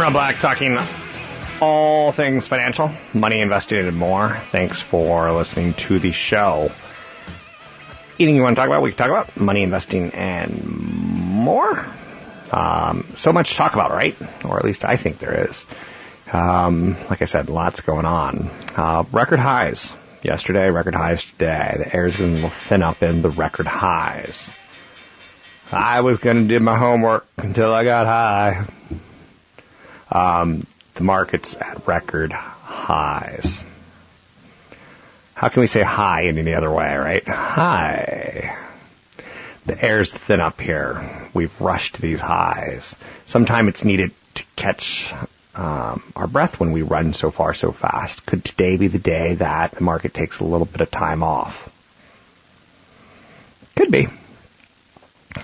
Rob Black talking all things financial, money invested and more. Thanks for listening to the show. Anything you want to talk about, we can talk about money investing and more. Um, so much to talk about, right? Or at least I think there is. Um, like I said, lots going on. Uh, record highs yesterday, record highs today. The air's going to thin up in the record highs. I was going to do my homework until I got high. Um, the market's at record highs. How can we say high in any other way, right? High. The air's thin up here. We've rushed these highs. Sometimes it's needed to catch um, our breath when we run so far so fast. Could today be the day that the market takes a little bit of time off? Could be.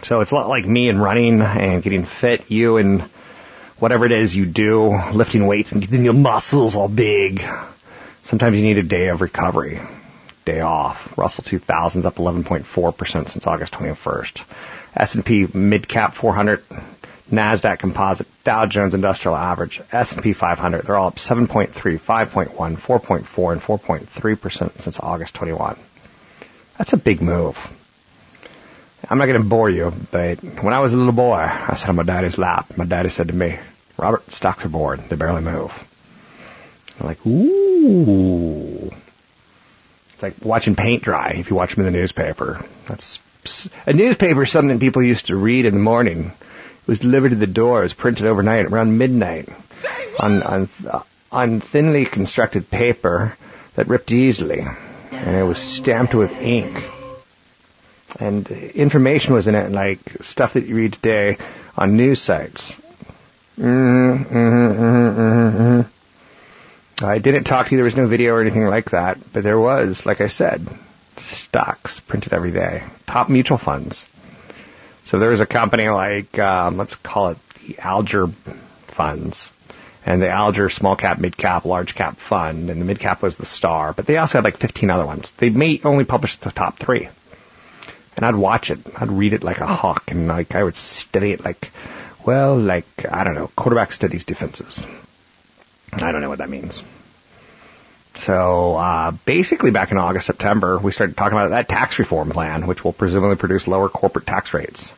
So it's a lot like me and running and getting fit. You and whatever it is you do, lifting weights and getting your muscles all big. Sometimes you need a day of recovery, day off. Russell 2000's up 11.4% since August 21st. S&P mid cap 400, Nasdaq Composite, Dow Jones Industrial Average, S&P 500. They're all up 7.3, 5.1, 4.4, and 4.3% since August 21. That's a big move. I'm not going to bore you, but when I was a little boy, I sat on my daddy's lap. My daddy said to me, Robert, stocks are bored. They barely move. I'm like, ooh. It's like watching paint dry if you watch them in the newspaper. That's a newspaper is something people used to read in the morning. It was delivered to the door. It was printed overnight around midnight on on on thinly constructed paper that ripped easily, and it was stamped with ink and information was in it, like stuff that you read today on news sites. Mm-hmm, mm-hmm, mm-hmm, I didn't talk to you. There was no video or anything like that, but there was, like I said, stocks printed every day, top mutual funds. So there was a company like um, let's call it the Alger funds, and the Alger small cap, mid cap, large cap fund, and the mid cap was the star, but they also had like 15 other ones. They may only publish the top three and I'd watch it. I'd read it like a hawk, and like I would study it like, well, like I don't know, quarterback studies defenses. I don't know what that means. So uh, basically, back in August, September, we started talking about that tax reform plan, which will presumably produce lower corporate tax rates.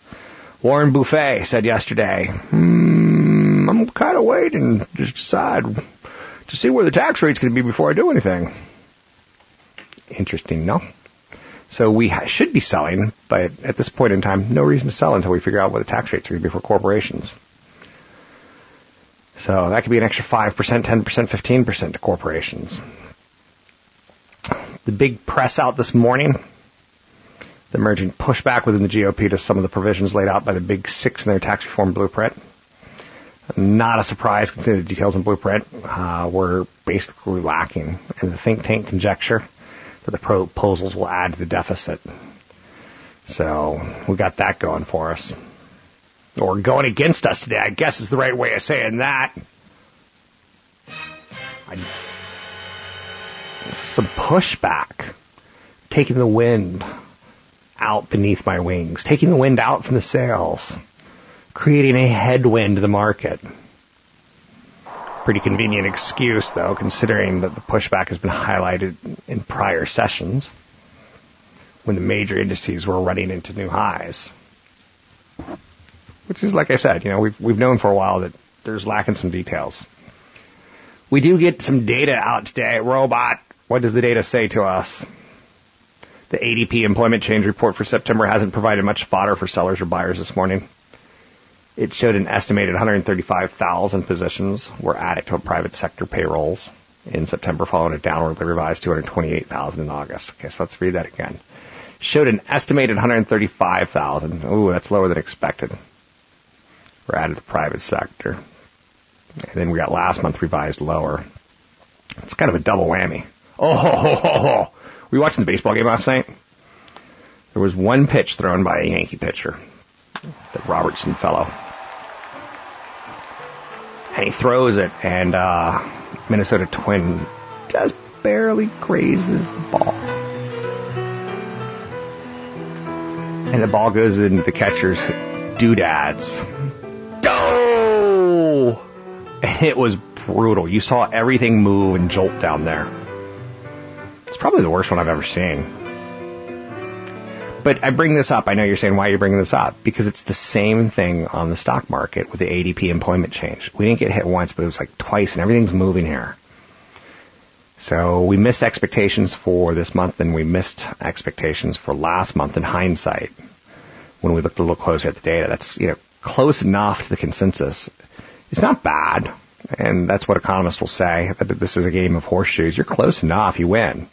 Warren Buffett said yesterday, hmm, "I'm kind of waiting to decide to see where the tax rate's going to be before I do anything." Interesting, no? So we ha- should be selling, but at this point in time, no reason to sell until we figure out what the tax rates are going to be for corporations. So that could be an extra 5%, 10%, 15% to corporations. The big press out this morning, the emerging pushback within the GOP to some of the provisions laid out by the big six in their tax reform blueprint. Not a surprise considering the details in blueprint uh, were basically lacking. And the think tank conjecture the proposals will add to the deficit. So we got that going for us. Or going against us today, I guess is the right way of saying that. I, some pushback, taking the wind out beneath my wings, taking the wind out from the sails, creating a headwind to the market. Pretty convenient excuse, though, considering that the pushback has been highlighted in prior sessions when the major indices were running into new highs. Which is, like I said, you know, we've, we've known for a while that there's lacking some details. We do get some data out today. Robot, what does the data say to us? The ADP employment change report for September hasn't provided much fodder for sellers or buyers this morning. It showed an estimated 135,000 positions were added to private sector payrolls in September, following a downwardly revised 228,000 in August. Okay, so let's read that again. Showed an estimated 135,000. Ooh, that's lower than expected. Were added to private sector. And then we got last month revised lower. It's kind of a double whammy. Oh, ho, ho, ho, ho. were you watching the baseball game last night? There was one pitch thrown by a Yankee pitcher, the Robertson fellow. And he throws it, and uh, Minnesota Twin just barely grazes the ball. And the ball goes into the catcher's doodads. Go! And it was brutal. You saw everything move and jolt down there. It's probably the worst one I've ever seen. But I bring this up. I know you're saying, why are you bringing this up? Because it's the same thing on the stock market with the ADP employment change. We didn't get hit once, but it was like twice, and everything's moving here. So we missed expectations for this month, and we missed expectations for last month in hindsight when we looked a little closer at the data. That's you know close enough to the consensus. It's not bad, and that's what economists will say that this is a game of horseshoes. You're close enough, you win.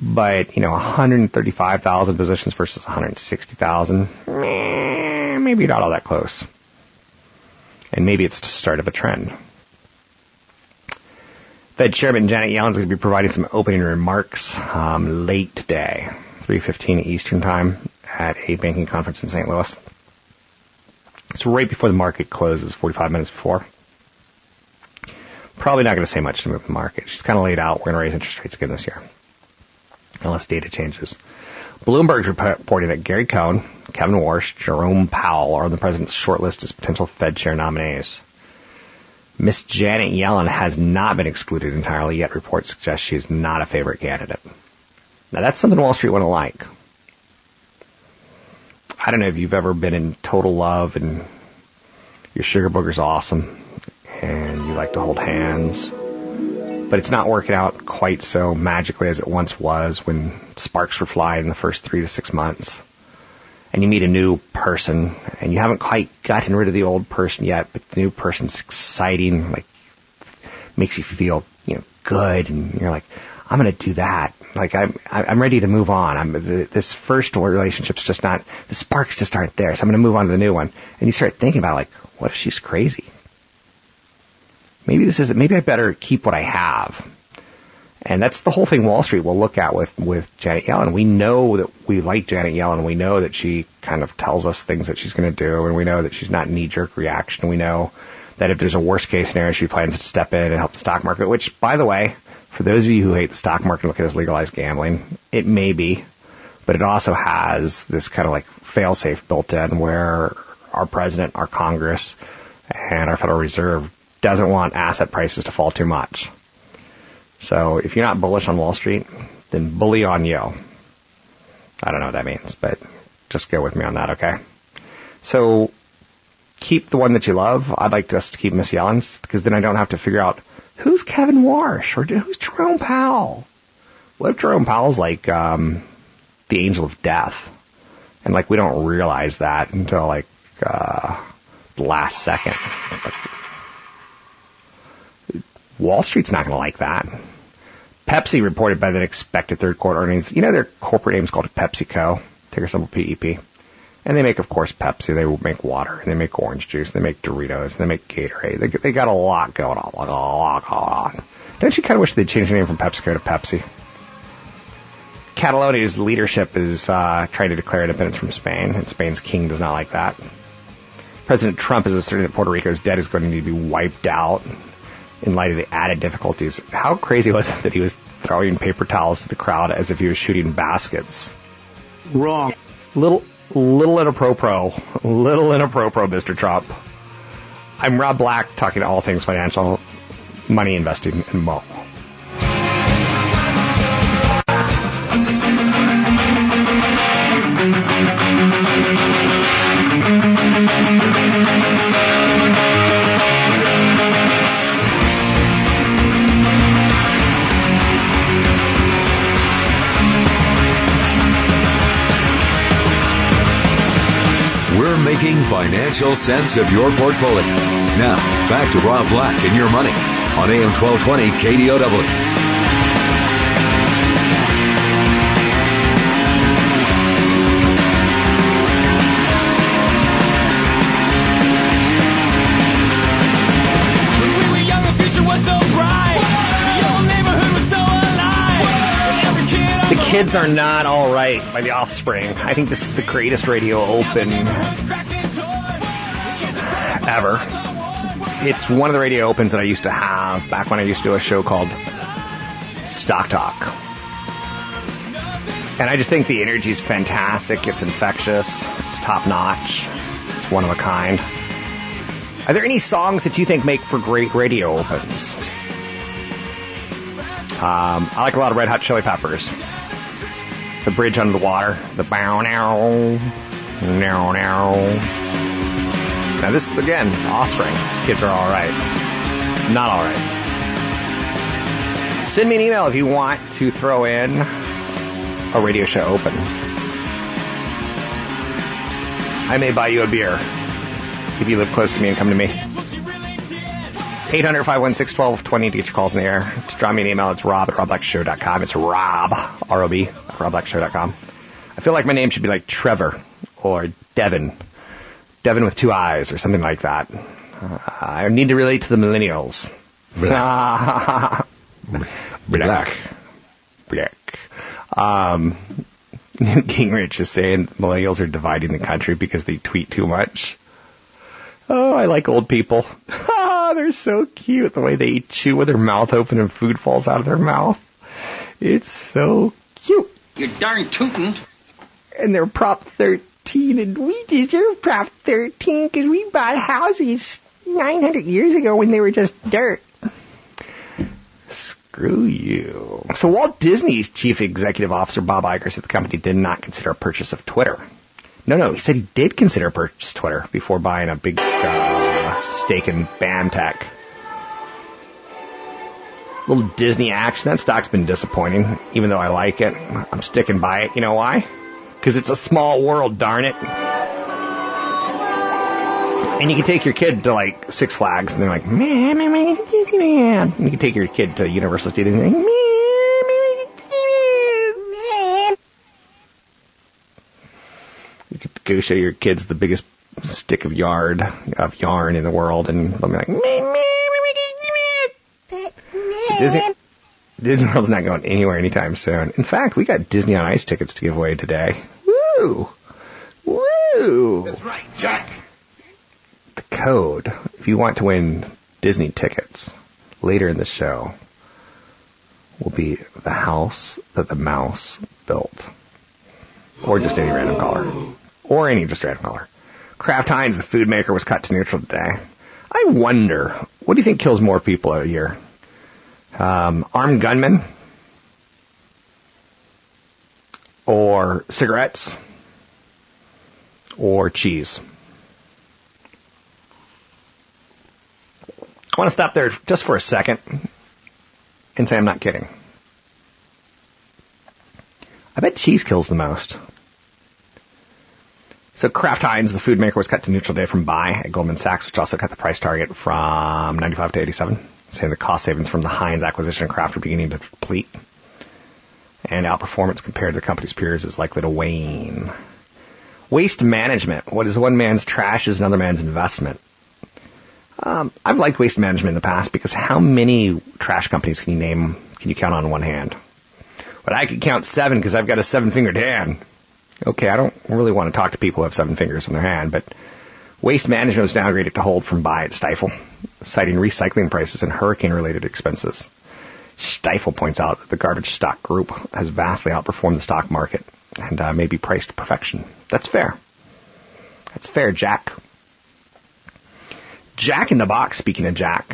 But you know, 135,000 positions versus 160,000, maybe not all that close. And maybe it's the start of a trend. Fed Chairman Janet Yellen is going to be providing some opening remarks um, late today, 3:15 Eastern Time, at a banking conference in St. Louis. It's right before the market closes, 45 minutes before. Probably not going to say much to move the market. She's kind of laid out we're going to raise interest rates again this year, unless data changes. Bloomberg's reporting that Gary Cohn, Kevin Warsh, Jerome Powell are on the president's short list as potential Fed chair nominees. Miss Janet Yellen has not been excluded entirely, yet reports suggest she is not a favorite candidate. Now that's something Wall Street wouldn't like. I don't know if you've ever been in total love and your sugar booger's awesome and you like to hold hands, but it's not working out quite so magically as it once was when sparks were flying in the first three to six months. And you meet a new person and you haven't quite gotten rid of the old person yet, but the new person's exciting, like makes you feel, you know, good and you're like, I'm going to do that. Like I'm, I'm ready to move on. I'm this first relationship's just not the sparks just aren't there. So I'm going to move on to the new one. And you start thinking about like, what if she's crazy? Maybe this is maybe I better keep what I have. And that's the whole thing Wall Street will look at with, with Janet Yellen. We know that we like Janet Yellen. We know that she kind of tells us things that she's going to do, and we know that she's not knee jerk reaction. We know that if there's a worst case scenario, she plans to step in and help the stock market, which, by the way, for those of you who hate the stock market look at it as legalized gambling, it may be, but it also has this kind of like fail-safe built in where our president, our Congress, and our Federal Reserve doesn't want asset prices to fall too much. So if you're not bullish on Wall Street, then bully on you. I don't know what that means, but just go with me on that, okay? So keep the one that you love. I'd like us to keep Miss Yellen's because then I don't have to figure out who's Kevin Warsh or who's Jerome Powell. What if Jerome Powell's like um, the angel of death, and like we don't realize that until like uh, the last second. Wall Street's not going to like that. Pepsi reported better than expected third quarter earnings. You know their corporate name is called PepsiCo, ticker symbol PEP. And they make, of course, Pepsi. They make water. They make orange juice. They make Doritos. They make Gatorade. They, they got a lot going on. A lot going on. Don't you kind of wish they'd change the name from PepsiCo to Pepsi? Catalonia's leadership is uh, trying to declare independence from Spain, and Spain's king does not like that. President Trump is asserting that Puerto Rico's debt is going to be wiped out in light of the added difficulties. How crazy was it that he was throwing paper towels to the crowd as if he was shooting baskets? Wrong. Little, little inappropriate, little inappropriate, Mr. Trump. I'm Rob Black, talking to all things financial, money investing, and more. Financial sense of your portfolio. Now, back to Rob Black and your money on AM 1220 KDOW. The kids are not all right by the Offspring. I think this is the greatest radio open ever. It's one of the radio opens that I used to have back when I used to do a show called Stock Talk. And I just think the energy is fantastic. It's infectious. It's top notch. It's one of a kind. Are there any songs that you think make for great radio opens? Um, I like a lot of Red Hot Chili Peppers. The Bridge Under the Water. The bow now. Now now. Now this is again, Offspring. Kids are all right. Not all right. Send me an email if you want to throw in a radio show open. I may buy you a beer if you live close to me and come to me. 800 516 1220 to get your calls in the air. Just drop me an email. It's rob at robblackshow.com. It's rob, R-O-B, at robblackshow.com. I feel like my name should be like Trevor or Devin. Devin with two eyes or something like that. Uh, I need to relate to the millennials. Black. Black. Black. Um, Gingrich is saying millennials are dividing the country because they tweet too much. Oh, I like old people. They're so cute the way they chew with their mouth open and food falls out of their mouth. It's so cute. You're darn tootin'. And they're Prop 13, and we deserve Prop 13 because we bought houses 900 years ago when they were just dirt. Screw you. So Walt Disney's chief executive officer, Bob Iger, said the company did not consider a purchase of Twitter. No, no, he said he did consider purchase Twitter before buying a big uh, stake in BAMTech. Little Disney action. That stock's been disappointing, even though I like it. I'm sticking by it. You know why? Because it's a small world, darn it. And you can take your kid to like Six Flags, and they're like, "Man, man, man, Disneyland." And you can take your kid to Universal Studios, and they're like, "Man, man, Disneyland." You could go show your kids the biggest stick of yard of yarn in the world, and they'll be like, "Man, man, man, Disneyland." Disney, Disney World's not going anywhere anytime soon. In fact, we got Disney on Ice tickets to give away today. Woo! Woo! That's right, Jack. The code, if you want to win Disney tickets later in the show, will be the house that the mouse built. Or just any random color. Or any just random color. Kraft Heinz, the food maker, was cut to neutral today. I wonder, what do you think kills more people a year? Um, armed gunmen? Or cigarettes? Or cheese? I want to stop there just for a second and say I'm not kidding. I bet cheese kills the most. So Kraft Heinz, the food maker, was cut to neutral day from buy at Goldman Sachs, which also cut the price target from 95 to 87, saying the cost savings from the Heinz acquisition of Kraft are beginning to deplete. And outperformance compared to the company's peers is likely to wane. Waste management. What is one man's trash is another man's investment. Um, I've liked waste management in the past because how many trash companies can you name, can you count on one hand? But I can count seven because I've got a seven fingered hand. Okay, I don't really want to talk to people who have seven fingers on their hand, but Waste Management was downgraded to hold from buy at Stifel, citing recycling prices and hurricane related expenses. Stifel points out that the garbage stock group has vastly outperformed the stock market and uh, may be priced to perfection. That's fair. That's fair, Jack. Jack in the Box, speaking of Jack,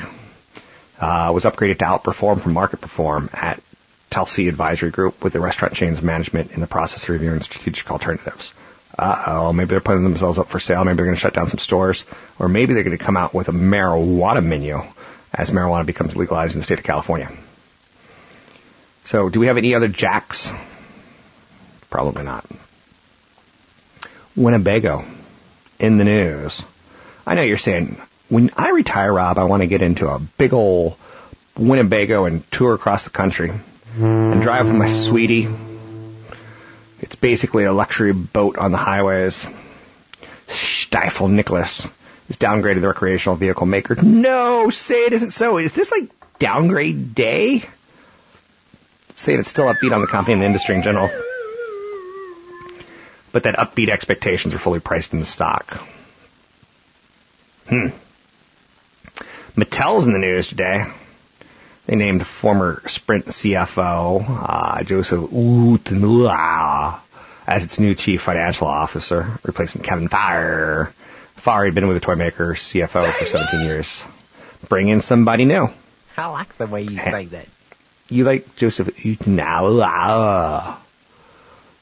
uh, was upgraded to outperform from market perform at Telsey Advisory Group with the restaurant chain's management in the process of reviewing strategic alternatives. Uh oh, maybe they're putting themselves up for sale. Maybe they're going to shut down some stores, or maybe they're going to come out with a marijuana menu as marijuana becomes legalized in the state of California. So, do we have any other jacks? Probably not. Winnebago in the news. I know you're saying, when I retire, Rob, I want to get into a big old Winnebago and tour across the country and drive with my sweetie. It's basically a luxury boat on the highways. Stifel Nicolaus is downgraded the recreational vehicle maker. No, say it isn't so. Is this like downgrade day? Saying it's still upbeat on the company and the industry in general. But that upbeat expectations are fully priced in the stock. Hmm. Mattel's in the news today. They named former Sprint CFO uh, Joseph Euteneuer as its new chief financial officer, replacing Kevin Farr. Farr had been with the toy maker CFO for 17 years. Bring in somebody new. I like the way you say that. You like Joseph Euteneuer.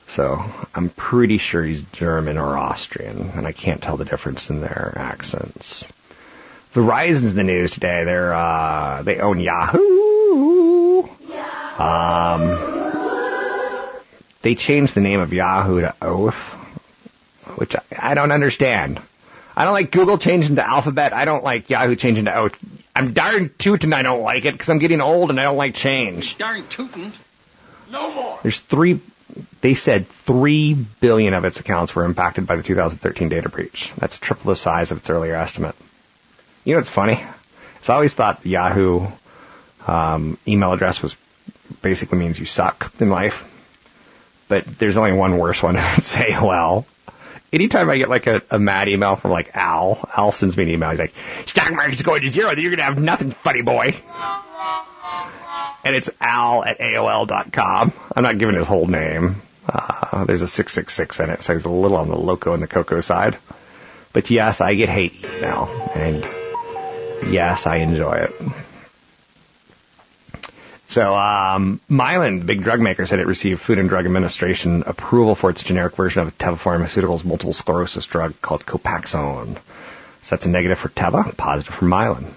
So I'm pretty sure he's German or Austrian, and I can't tell the difference in their accents. Verizon's in the news today. They're uh, they own Yahoo. Um, they changed the name of Yahoo to Oath, which I, I don't understand. I don't like Google changing to Alphabet. I don't like Yahoo changing to Oath. I'm darn tootin' I don't like it because I'm getting old and I don't like change. Darn tootin'. No more. There's three. They said three billion of its accounts were impacted by the 2013 data breach. That's triple the size of its earlier estimate. You know what's funny? It's always thought the Yahoo um, email address was basically means you suck in life, but there's only one worse one. I'd say, well, anytime I get like a, a mad email from like Al, Al sends me an email. He's like, "Stock market's going to zero. Then you're gonna have nothing, funny boy." And it's Al at AOL.com. I'm not giving his whole name. Uh, there's a 666 in it, so he's a little on the loco and the cocoa side. But yes, I get hate email, and yes, I enjoy it. So, um, Mylan, big drug maker, said it received Food and Drug Administration approval for its generic version of Teva Pharmaceuticals' multiple sclerosis drug called Copaxone. So that's a negative for Teva, positive for Mylan.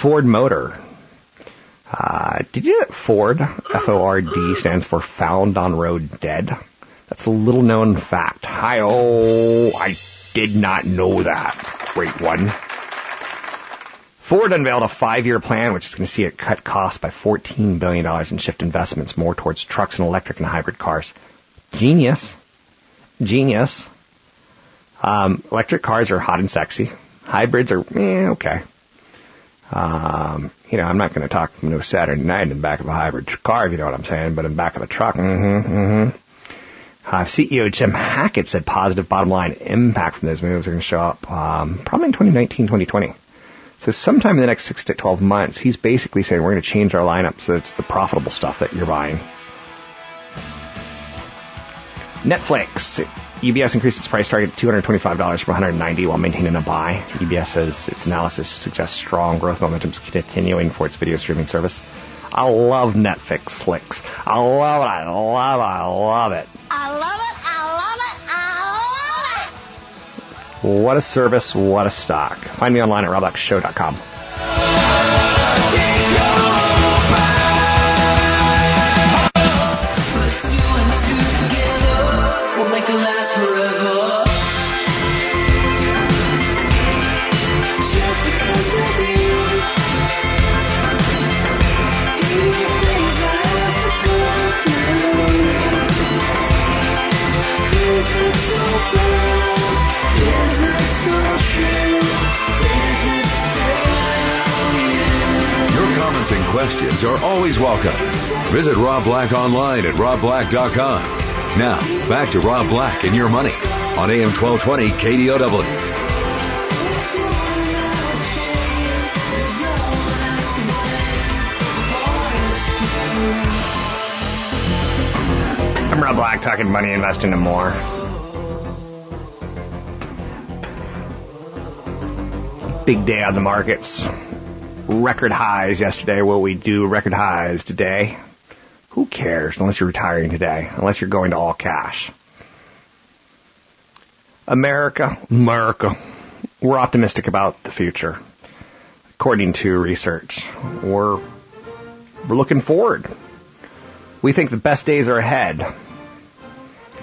Ford Motor. Uh, did you know that Ford, F-O-R-D, stands for Found on Road Dead? That's a little known fact. Hi, oh, I did not know that. Great one. Ford unveiled a five-year plan which is going to see it cut costs by $14 billion and shift investments more towards trucks and electric and hybrid cars. Genius. Genius. Um, electric cars are hot and sexy. Hybrids are, eh, okay. Um, you know, I'm not going to talk no Saturday night in the back of a hybrid car, if you know what I'm saying, but in the back of a truck, mm-hmm, mm-hmm. Uh, CEO Jim Hackett said positive bottom line impact from those moves are going to show up um, probably in 2019, 2020. So sometime in the next six to 12 months, he's basically saying we're going to change our lineup so it's the profitable stuff that you're buying. Netflix. UBS increased its price target to $225 from 190 while maintaining a buy. UBS says its analysis suggests strong growth momentum is continuing for its video streaming service. I love Netflix flicks. I love it. I love it. I love it. I love What a service. What a stock. Find me online at robblackshow.com. questions are always welcome. Visit Rob Black online at robblack.com. Now, back to Rob Black and your money on AM 1220 KDOW. I'm Rob Black talking money, investing, and more. Big day on the markets. Record highs yesterday. Will we do record highs today? Who cares unless you're retiring today, unless you're going to all cash. America, America, we're optimistic about the future. According to research, we're, we're looking forward. We think the best days are ahead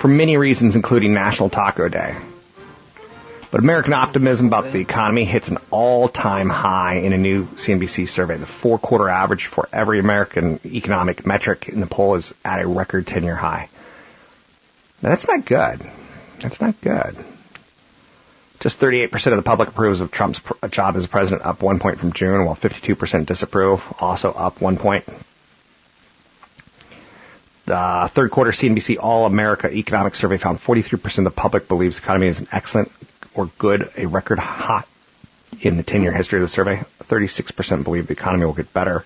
for many reasons, including National Taco Day. But American optimism about the economy hits an all-time high in a new CNBC survey. The four-quarter average for every American economic metric in the poll is at a record 10-year high. Now, that's not good. That's not good. Just 38% of the public approves of Trump's uh, job as president, up one point from June, while 52% disapprove, also up one point. The third quarter CNBC All America Economic Survey found 43% of the public believes the economy is an excellent or good, a record hot in the 10 year history of the survey. 36% believe the economy will get better,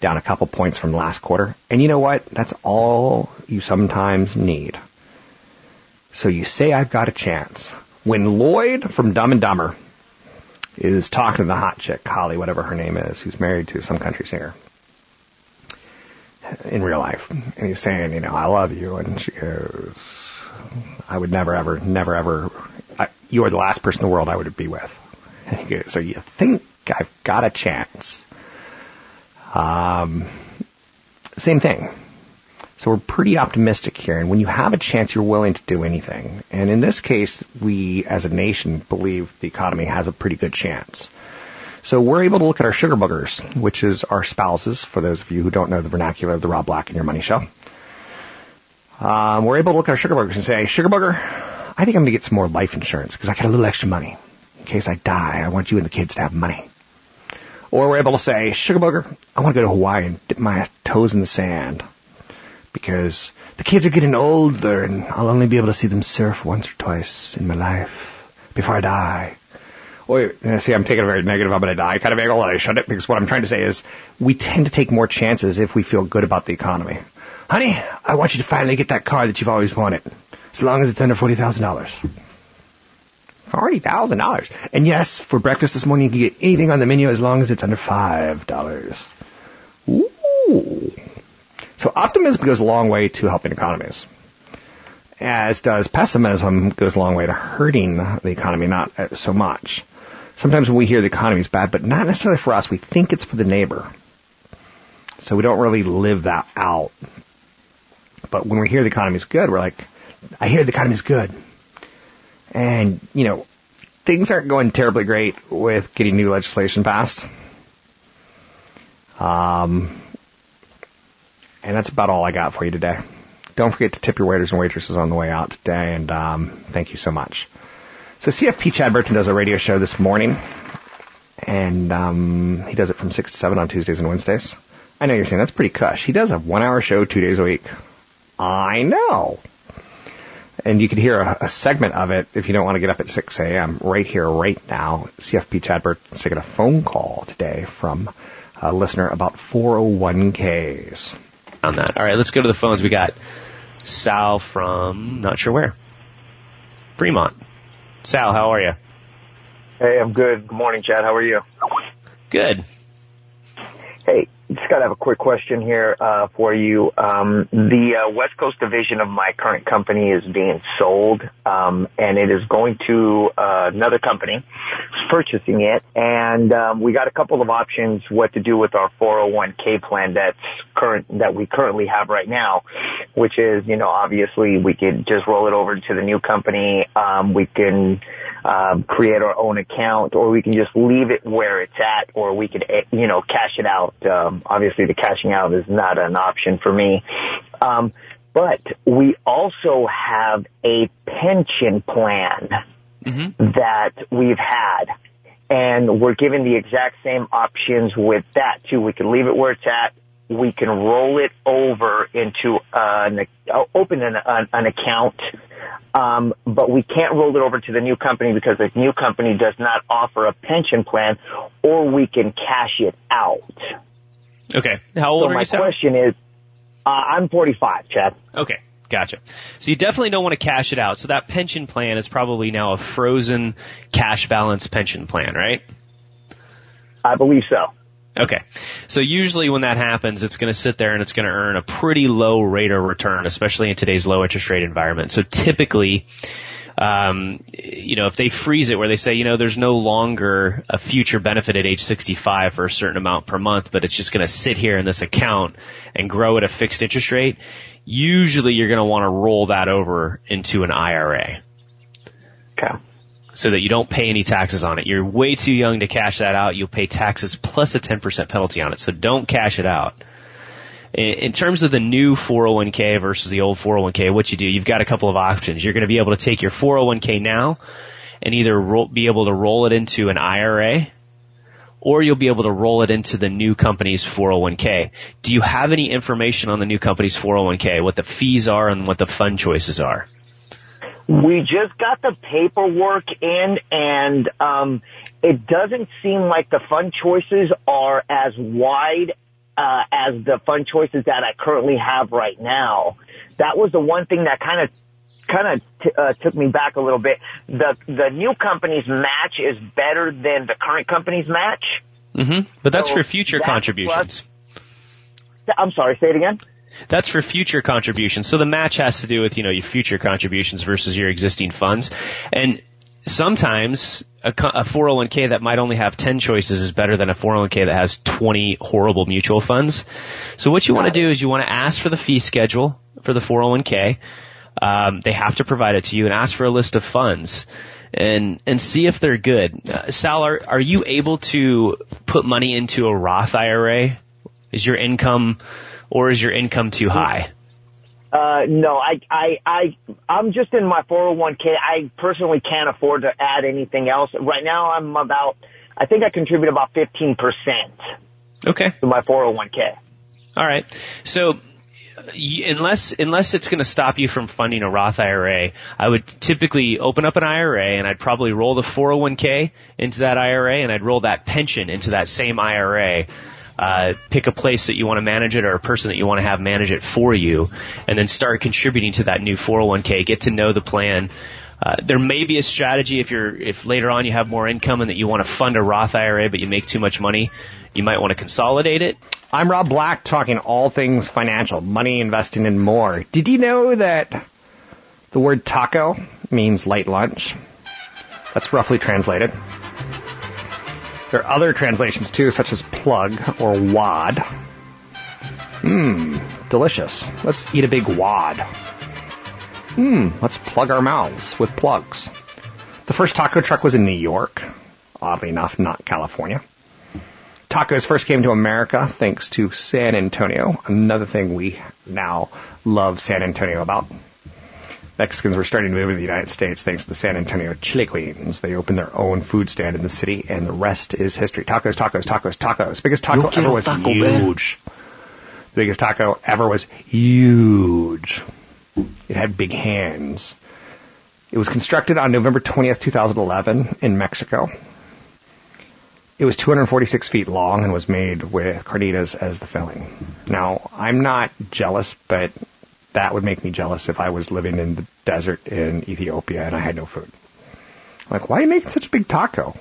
down a couple points from last quarter. And you know what? That's all you sometimes need. So you say I've got a chance. When Lloyd from Dumb and Dumber is talking to the hot chick, Holly, whatever her name is, who's married to some country singer, in real life. And he's saying, you know, I love you. And she goes, I would never, ever, never, ever, I, you are the last person in the world I would be with. So you think I've got a chance? Um, same thing. So we're pretty optimistic here. And when you have a chance, you're willing to do anything. And in this case, we as a nation believe the economy has a pretty good chance. So we're able to look at our sugar boogers, which is our spouses, for those of you who don't know the vernacular of the Rob Black and Your Money Show. Um, we're able to look at our sugar boogers and say, sugar booger, I think I'm going to get some more life insurance because I got a little extra money. In case I die, I want you and the kids to have money. Or we're able to say, sugar booger, I want to go to Hawaii and dip my toes in the sand because the kids are getting older and I'll only be able to see them surf once or twice in my life before I die. See, I'm taking a very negative, I'm going to die kind of angle, and I shut it because what I'm trying to say is we tend to take more chances if we feel good about the economy. Honey, I want you to finally get that car that you've always wanted, as long as it's under $40,000. $40,000. And yes, for breakfast this morning, you can get anything on the menu as long as it's under $5. Ooh. So optimism goes a long way to helping economies. As does pessimism goes a long way to hurting the economy, not uh, so much. Sometimes when we hear the economy is bad, but not necessarily for us, we think it's for the neighbor. So we don't really live that out. But when we hear the economy is good, we're like, I hear the economy is good. And, you know, things aren't going terribly great with getting new legislation passed. Um, and that's about all I got for you today. Don't forget to tip your waiters and waitresses on the way out today, and um, thank you so much. So CFP Chad Burton does a radio show this morning, and um, he does it from 6 to 7 on Tuesdays and Wednesdays. I know you're saying that's pretty cush. He does a one-hour show two days a week. I know. And you could hear a, a, segment of it if you don't want to get up at 6 a.m. right here, right now. CFP Chad Burton's taking a phone call today from a listener about 401ks. On that. All right, let's go to the phones. We got Sal from not sure where. Fremont. Sal, how are you? Hey, I'm good. Good morning, Chad. How are you? Good. Hey, just got to have a quick question here uh, for you. Um, the uh, West Coast division of my current company is being sold, um, and it is going to uh, another company purchasing it. And um, we got a couple of options what to do with our 401k plan that's current that we currently have right now, which is you know obviously we could just roll it over to the new company. Um, we can um, create our own account, or we can just leave it where it's at, or we could eh, you know cash it out. Um, obviously, the cashing out is not an option for me. Um, but we also have a pension plan mm-hmm. that we've had. and we're given the exact same options with that too. We can leave it where it's at. We can roll it over into an open an, an, an account, um, but we can't roll it over to the new company because the new company does not offer a pension plan, or we can cash it out. Okay. How old so are my you? Sam? question is, uh, I'm 45, Chad. Okay. Gotcha. So you definitely don't want to cash it out. So that pension plan is probably now a frozen cash balance pension plan, right? I believe so. Okay. So usually when that happens, it's going to sit there and it's going to earn a pretty low rate of return, especially in today's low interest rate environment. So typically, um, you know, if they freeze it where they say, you know, there's no longer a future benefit at age 65 for a certain amount per month, but it's just going to sit here in this account and grow at a fixed interest rate, usually you're going to want to roll that over into an IRA. Okay. So that you don't pay any taxes on it. You're way too young to cash that out. You'll pay taxes plus a 10% penalty on it. So don't cash it out. In terms of the new 401k versus the old 401k, what you do, you've got a couple of options. You're going to be able to take your 401k now and either roll, be able to roll it into an IRA or you'll be able to roll it into the new company's 401k. Do you have any information on the new company's 401k, what the fees are and what the fund choices are? We just got the paperwork in and um, it doesn't seem like the fund choices are as wide uh, as the fund choices that I currently have right now. That was the one thing that kind of kind of t- uh, took me back a little bit. The the new company's match is better than the current company's match. Mm-hmm. But that's So for future that's contributions. I'm sorry, say it again. That's for future contributions. So the match has to do with, you know, your future contributions versus your existing funds. And sometimes a, a 401k that might only have 10 choices is better than a 401k that has 20 horrible mutual funds. So what you want to do is you want to ask for the fee schedule for the 401k. Um, they have to provide it to you and ask for a list of funds and and see if they're good. Uh, Sal, are are you able to put money into a Roth IRA? Is your income or is your income too high? Uh, no, I, I, I, I'm just in my 401k. I personally can't afford to add anything else. Right now I'm about, I think I contribute about 15% Okay. to my 401k. All right. So unless unless it's going to stop you from funding a Roth IRA, I would typically open up an IRA and I'd probably roll the 401k into that IRA and I'd roll that pension into that same IRA. Uh, pick a place that you want to manage it or a person that you want to have manage it for you, and then start contributing to that new 401k. Get to know the plan. Uh, there may be a strategy if you're if later on you have more income and that you want to fund a Roth IRA but you make too much money, you might want to consolidate it. I'm Rob Black, talking all things financial, money, investing, and more. Did you know that the word taco means light lunch? That's roughly translated. There are other translations too, such as plug or wad. Mmm, delicious. Let's eat a big wad. Mmm, let's plug our mouths with plugs. The first taco truck was in New York. Oddly enough, not California. Tacos first came to America thanks to San Antonio. Another thing we now love San Antonio about. Mexicans were starting to move to the United States thanks to the San Antonio Chili Queens. They opened their own food stand in the city, and the rest is history. Tacos, tacos, tacos, tacos. Biggest taco Yo ever was Taco Bell. huge. The biggest taco ever was huge. It had big hands. It was constructed on November 20th, 2011 in Mexico. It was 246 feet long and was made with carnitas as the filling. Now, I'm not jealous, but that would make me jealous if I was living in the desert in Ethiopia and I had no food. Like, why are you making such a big taco?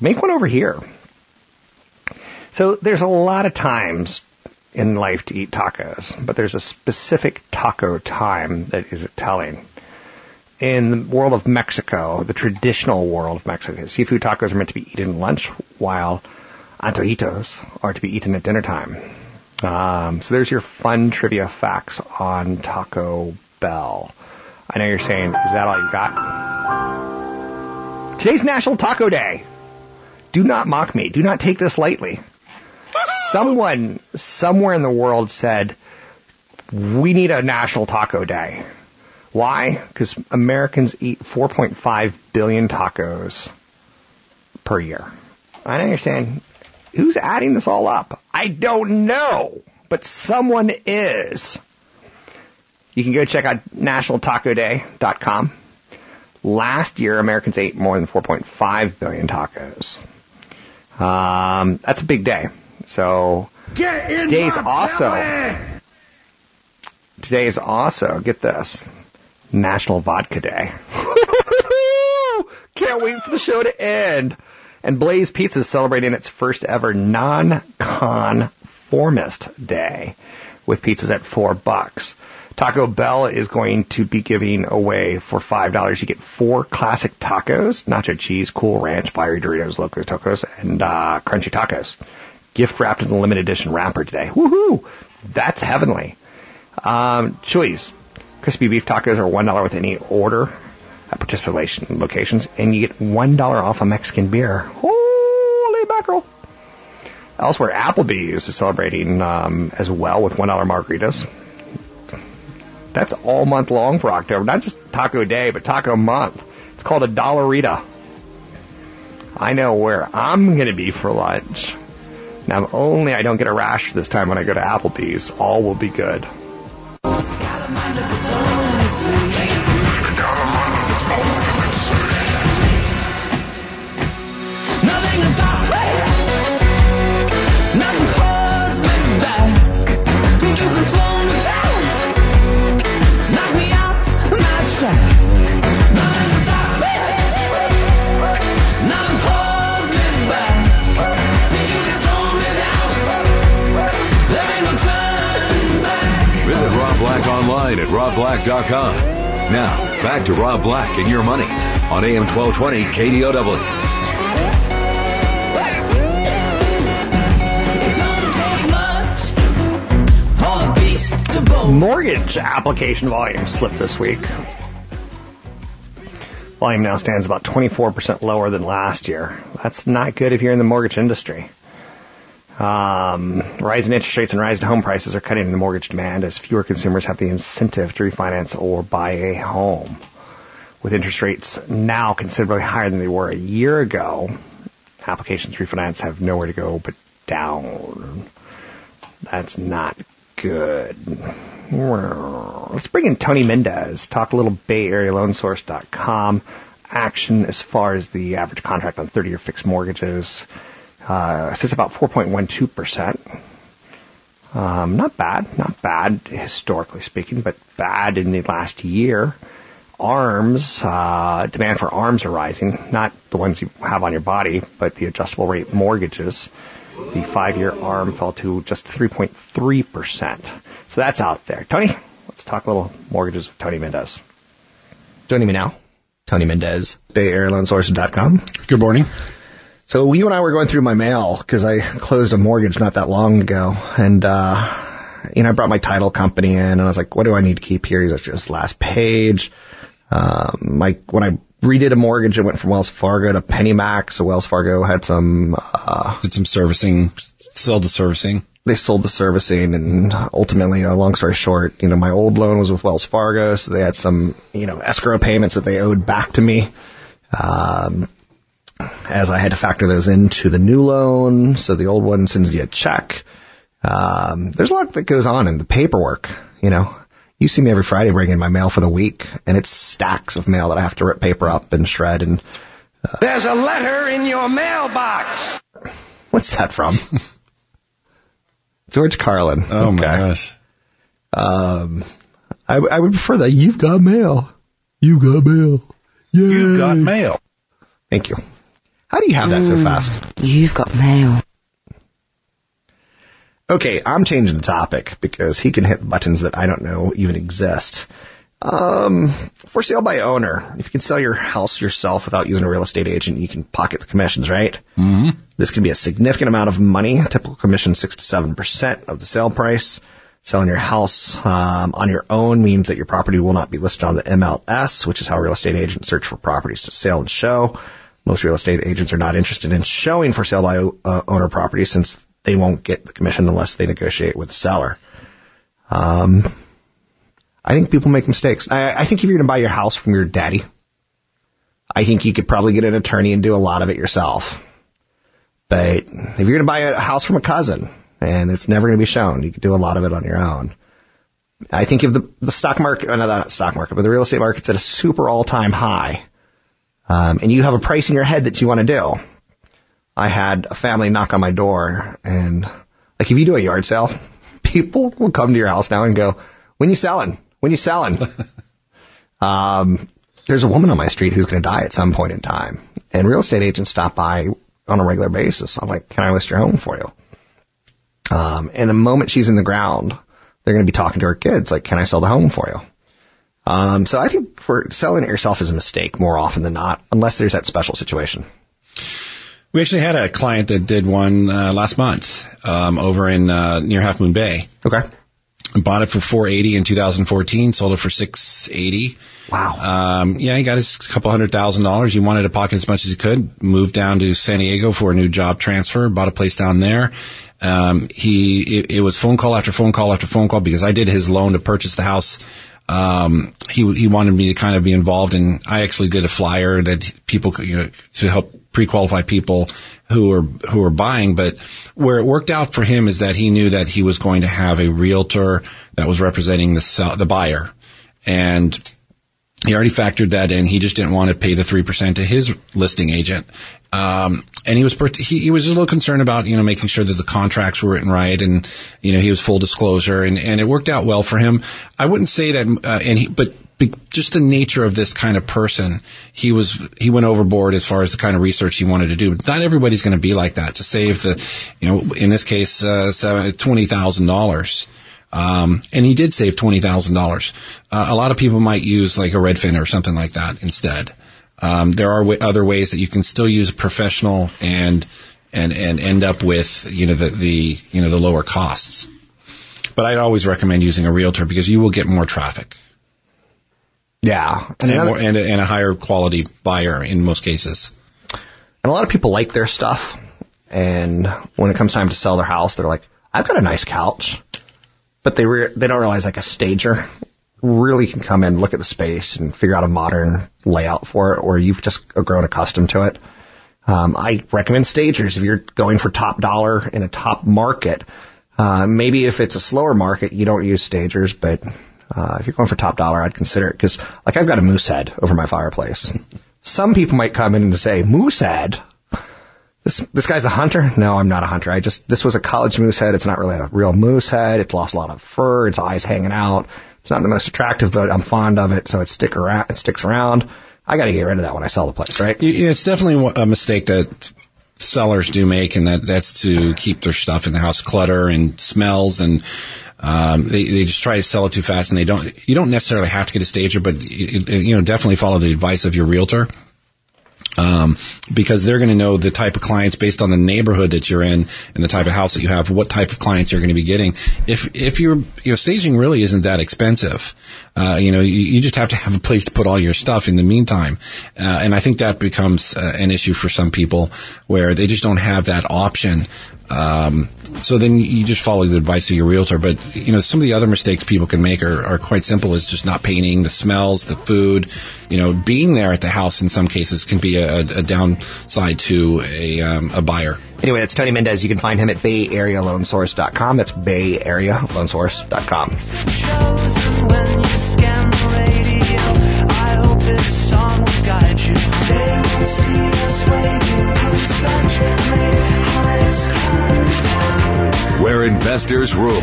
Make one over here. So there's a lot of times in life to eat tacos, but there's a specific taco time that is telling. In the world of Mexico, the traditional world of Mexico, seafood tacos are meant to be eaten lunch, while antojitos are to be eaten at dinner time. Um, so there's your fun trivia facts on Taco Bell. I know you're saying, is that all you got? Today's National Taco Day. Do not mock me. Do not take this lightly. Someone somewhere in the world said, we need a National Taco Day. Why? Because Americans eat 4.5 billion tacos per year. I understand who's adding this all up. I don't know, but someone is. You can go check out nationaltacoday.com. Last year, Americans ate more than 4.5 billion tacos. Um, that's a big day. So today's also belly! today is also get this National Vodka Day. Can't wait for the show to end. And Blaze Pizza is celebrating its first ever non-conformist day with pizzas at four bucks. Taco Bell is going to be giving away for five dollars. You get four classic tacos, nacho cheese, cool ranch, fiery Doritos, loco tacos, and uh, crunchy tacos. Gift wrapped in a limited edition wrapper today. Woohoo! That's heavenly. Um, crispy beef tacos are one dollar with any order participation locations, and you get one dollar off a Mexican beer. Holy mackerel! Elsewhere, Applebee's is celebrating um, as well with one dollar margaritas. That's all month long for October, not just Taco Day, but Taco Month. It's called a Dollarita. I know where I'm going to be for lunch. Now, if only I don't get a rash this time when I go to Applebee's, all will be good. Now, back to Rob Black and your money on AM 1220 KDOW. Mortgage application volume slipped this week. Volume now stands about 24% lower than last year. That's not good if you're in the mortgage industry. Um, rising interest rates and rising home prices are cutting into mortgage demand as fewer consumers have the incentive to refinance or buy a home. With interest rates now considerably higher than they were a year ago, applications to refinance have nowhere to go but down. That's not good. Let's bring in Tony Mendez. Talk a little Bay Area LoanSource.com. Action as far as the average contract on 30 year fixed mortgages uh, sits about 4.12%. Um, not bad, not bad historically speaking, but bad in the last year. Arms, uh, demand for arms are rising, not the ones you have on your body, but the adjustable rate mortgages. The five-year arm fell to just 3.3%. So that's out there. Tony, let's talk a little mortgages with Tony Mendez. Joining me now, Tony Mendez, BayAreaLoanSource.com. Good morning. So you and I were going through my mail because I closed a mortgage not that long ago, and uh, you know I brought my title company in, and I was like, "What do I need to keep here?" He's like, "Just last page." Um, my when I redid a mortgage, it went from Wells Fargo to PennyMac. So Wells Fargo had some uh, did some servicing, sold the servicing. They sold the servicing, and ultimately, uh, long story short, you know, my old loan was with Wells Fargo, so they had some you know escrow payments that they owed back to me. Um, as I had to factor those into the new loan, so the old one sends you a check. Um, there's a lot that goes on in the paperwork, you know. You see me every Friday bringing my mail for the week, and it's stacks of mail that I have to rip paper up and shred. And Uh, There's a letter in your mailbox. what's that from? George Carlin. Oh my gosh. Um, I, I would prefer that. You've got mail. You got mail. Yay. You got mail. Thank you. How do you have that so fast? You've got mail. Okay, I'm changing the topic because he can hit buttons that I don't know even exist. Um, for sale by owner. If you can sell your house yourself without using a real estate agent, you can pocket the commissions, right? Mm-hmm. This can be a significant amount of money. Typical commission six to seven percent of the sale price. Selling your house um, on your own means that your property will not be listed on the MLS, which is how real estate agents search for properties to sell and show. Most real estate agents are not interested in showing for sale by uh, owner properties since they won't get the commission unless they negotiate with the seller. Um, I think people make mistakes. I, I think if you're going to buy your house from your daddy, I think you could probably get an attorney and do a lot of it yourself. But if you're going to buy a house from a cousin and it's never going to be shown, you could do a lot of it on your own. I think if the, the stock market, uh, no, not stock market, but the real estate market's at a super all time high, um, and you have a price in your head that you want to do. I had a family knock on my door, and like if you do a yard sale, people will come to your house now and go, "When you selling? When you selling?" um, there's a woman on my street who's going to die at some point in time, and real estate agents stop by on a regular basis. I'm like, "Can I list your home for you?" Um, and the moment she's in the ground, they're going to be talking to her kids, like, "Can I sell the home for you?" Um, so I think for selling it yourself is a mistake more often than not, unless there's that special situation. We actually had a client that did one uh, last month um, over in uh, near Half Moon Bay. Okay. Bought it for 480 in 2014, sold it for 680. Wow. Um, yeah, he got his couple hundred thousand dollars. He wanted to pocket as much as he could. Moved down to San Diego for a new job transfer. Bought a place down there. Um, he it, it was phone call after phone call after phone call because I did his loan to purchase the house. Um, he he wanted me to kind of be involved, and I actually did a flyer that people could, you know, to help pre-qualify people who are who are buying. But where it worked out for him is that he knew that he was going to have a realtor that was representing the sell, the buyer, and he already factored that in. He just didn't want to pay the three percent to his listing agent, um, and he was he, he was a little concerned about you know making sure that the contracts were written right, and you know he was full disclosure, and and it worked out well for him. I wouldn't say that, uh, and he but. Just the nature of this kind of person, he was he went overboard as far as the kind of research he wanted to do. But not everybody's going to be like that. To save the, you know, in this case, uh, twenty thousand dollars, um, and he did save twenty thousand uh, dollars. A lot of people might use like a Redfin or something like that instead. Um, there are w- other ways that you can still use a professional and and and end up with you know the the you know the lower costs. But I'd always recommend using a realtor because you will get more traffic Yeah. and, another- more, and, a, and a higher quality buyer in most cases. And a lot of people like their stuff. And when it comes time to sell their house, they're like, I've got a nice couch. But they re- they don't realize like a stager really can come in, look at the space, and figure out a modern layout for it, or you've just grown accustomed to it. Um, I recommend stagers if you're going for top dollar in a top market. Uh, maybe if it's a slower market, you don't use stagers, but uh, if you're going for top dollar, I'd consider it because, like, I've got a moose head over my fireplace. Some people might come in and say, "Moose head." This this guy's a hunter? No, I'm not a hunter. I just this was a college moose head. It's not really a real moose head. It's lost a lot of fur. Its eyes hanging out. It's not the most attractive, but I'm fond of it, so it stick around. It sticks around. I got to get rid of that when I sell the place, right? It's definitely a mistake that sellers do make, and that that's to keep their stuff in the house clutter and smells, and um, they they just try to sell it too fast, and they don't. You don't necessarily have to get a stager, but you, you know definitely follow the advice of your realtor. Um, because they're going to know the type of clients based on the neighborhood that you're in and the type of house that you have, what type of clients you're going to be getting. If if you're you know staging really isn't that expensive, uh, you know you, you just have to have a place to put all your stuff in the meantime, uh, and I think that becomes uh, an issue for some people where they just don't have that option. Um, so then you just follow the advice of your realtor. But you know some of the other mistakes people can make are, are quite simple. Is just not painting, the smells, the food. You know, being there at the house in some cases can be a, a downside to a um, a buyer. Anyway, that's Tony Mendez. You can find him at BayAreaLoanSource.com. That's BayAreaLoanSource.com. Where investors rule.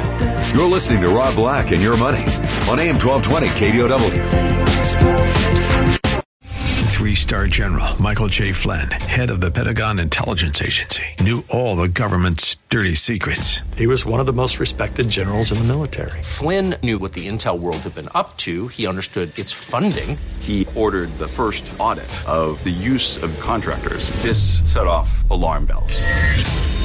You're listening to Rob Black and Your Money on AM 1220 KDOW. Three star general Michael J. Flynn, head of the Pentagon Intelligence Agency, knew all the government's dirty secrets. He was one of the most respected generals in the military. Flynn knew what the intel world had been up to. He understood its funding. He ordered the first audit of the use of contractors. This set off alarm bells.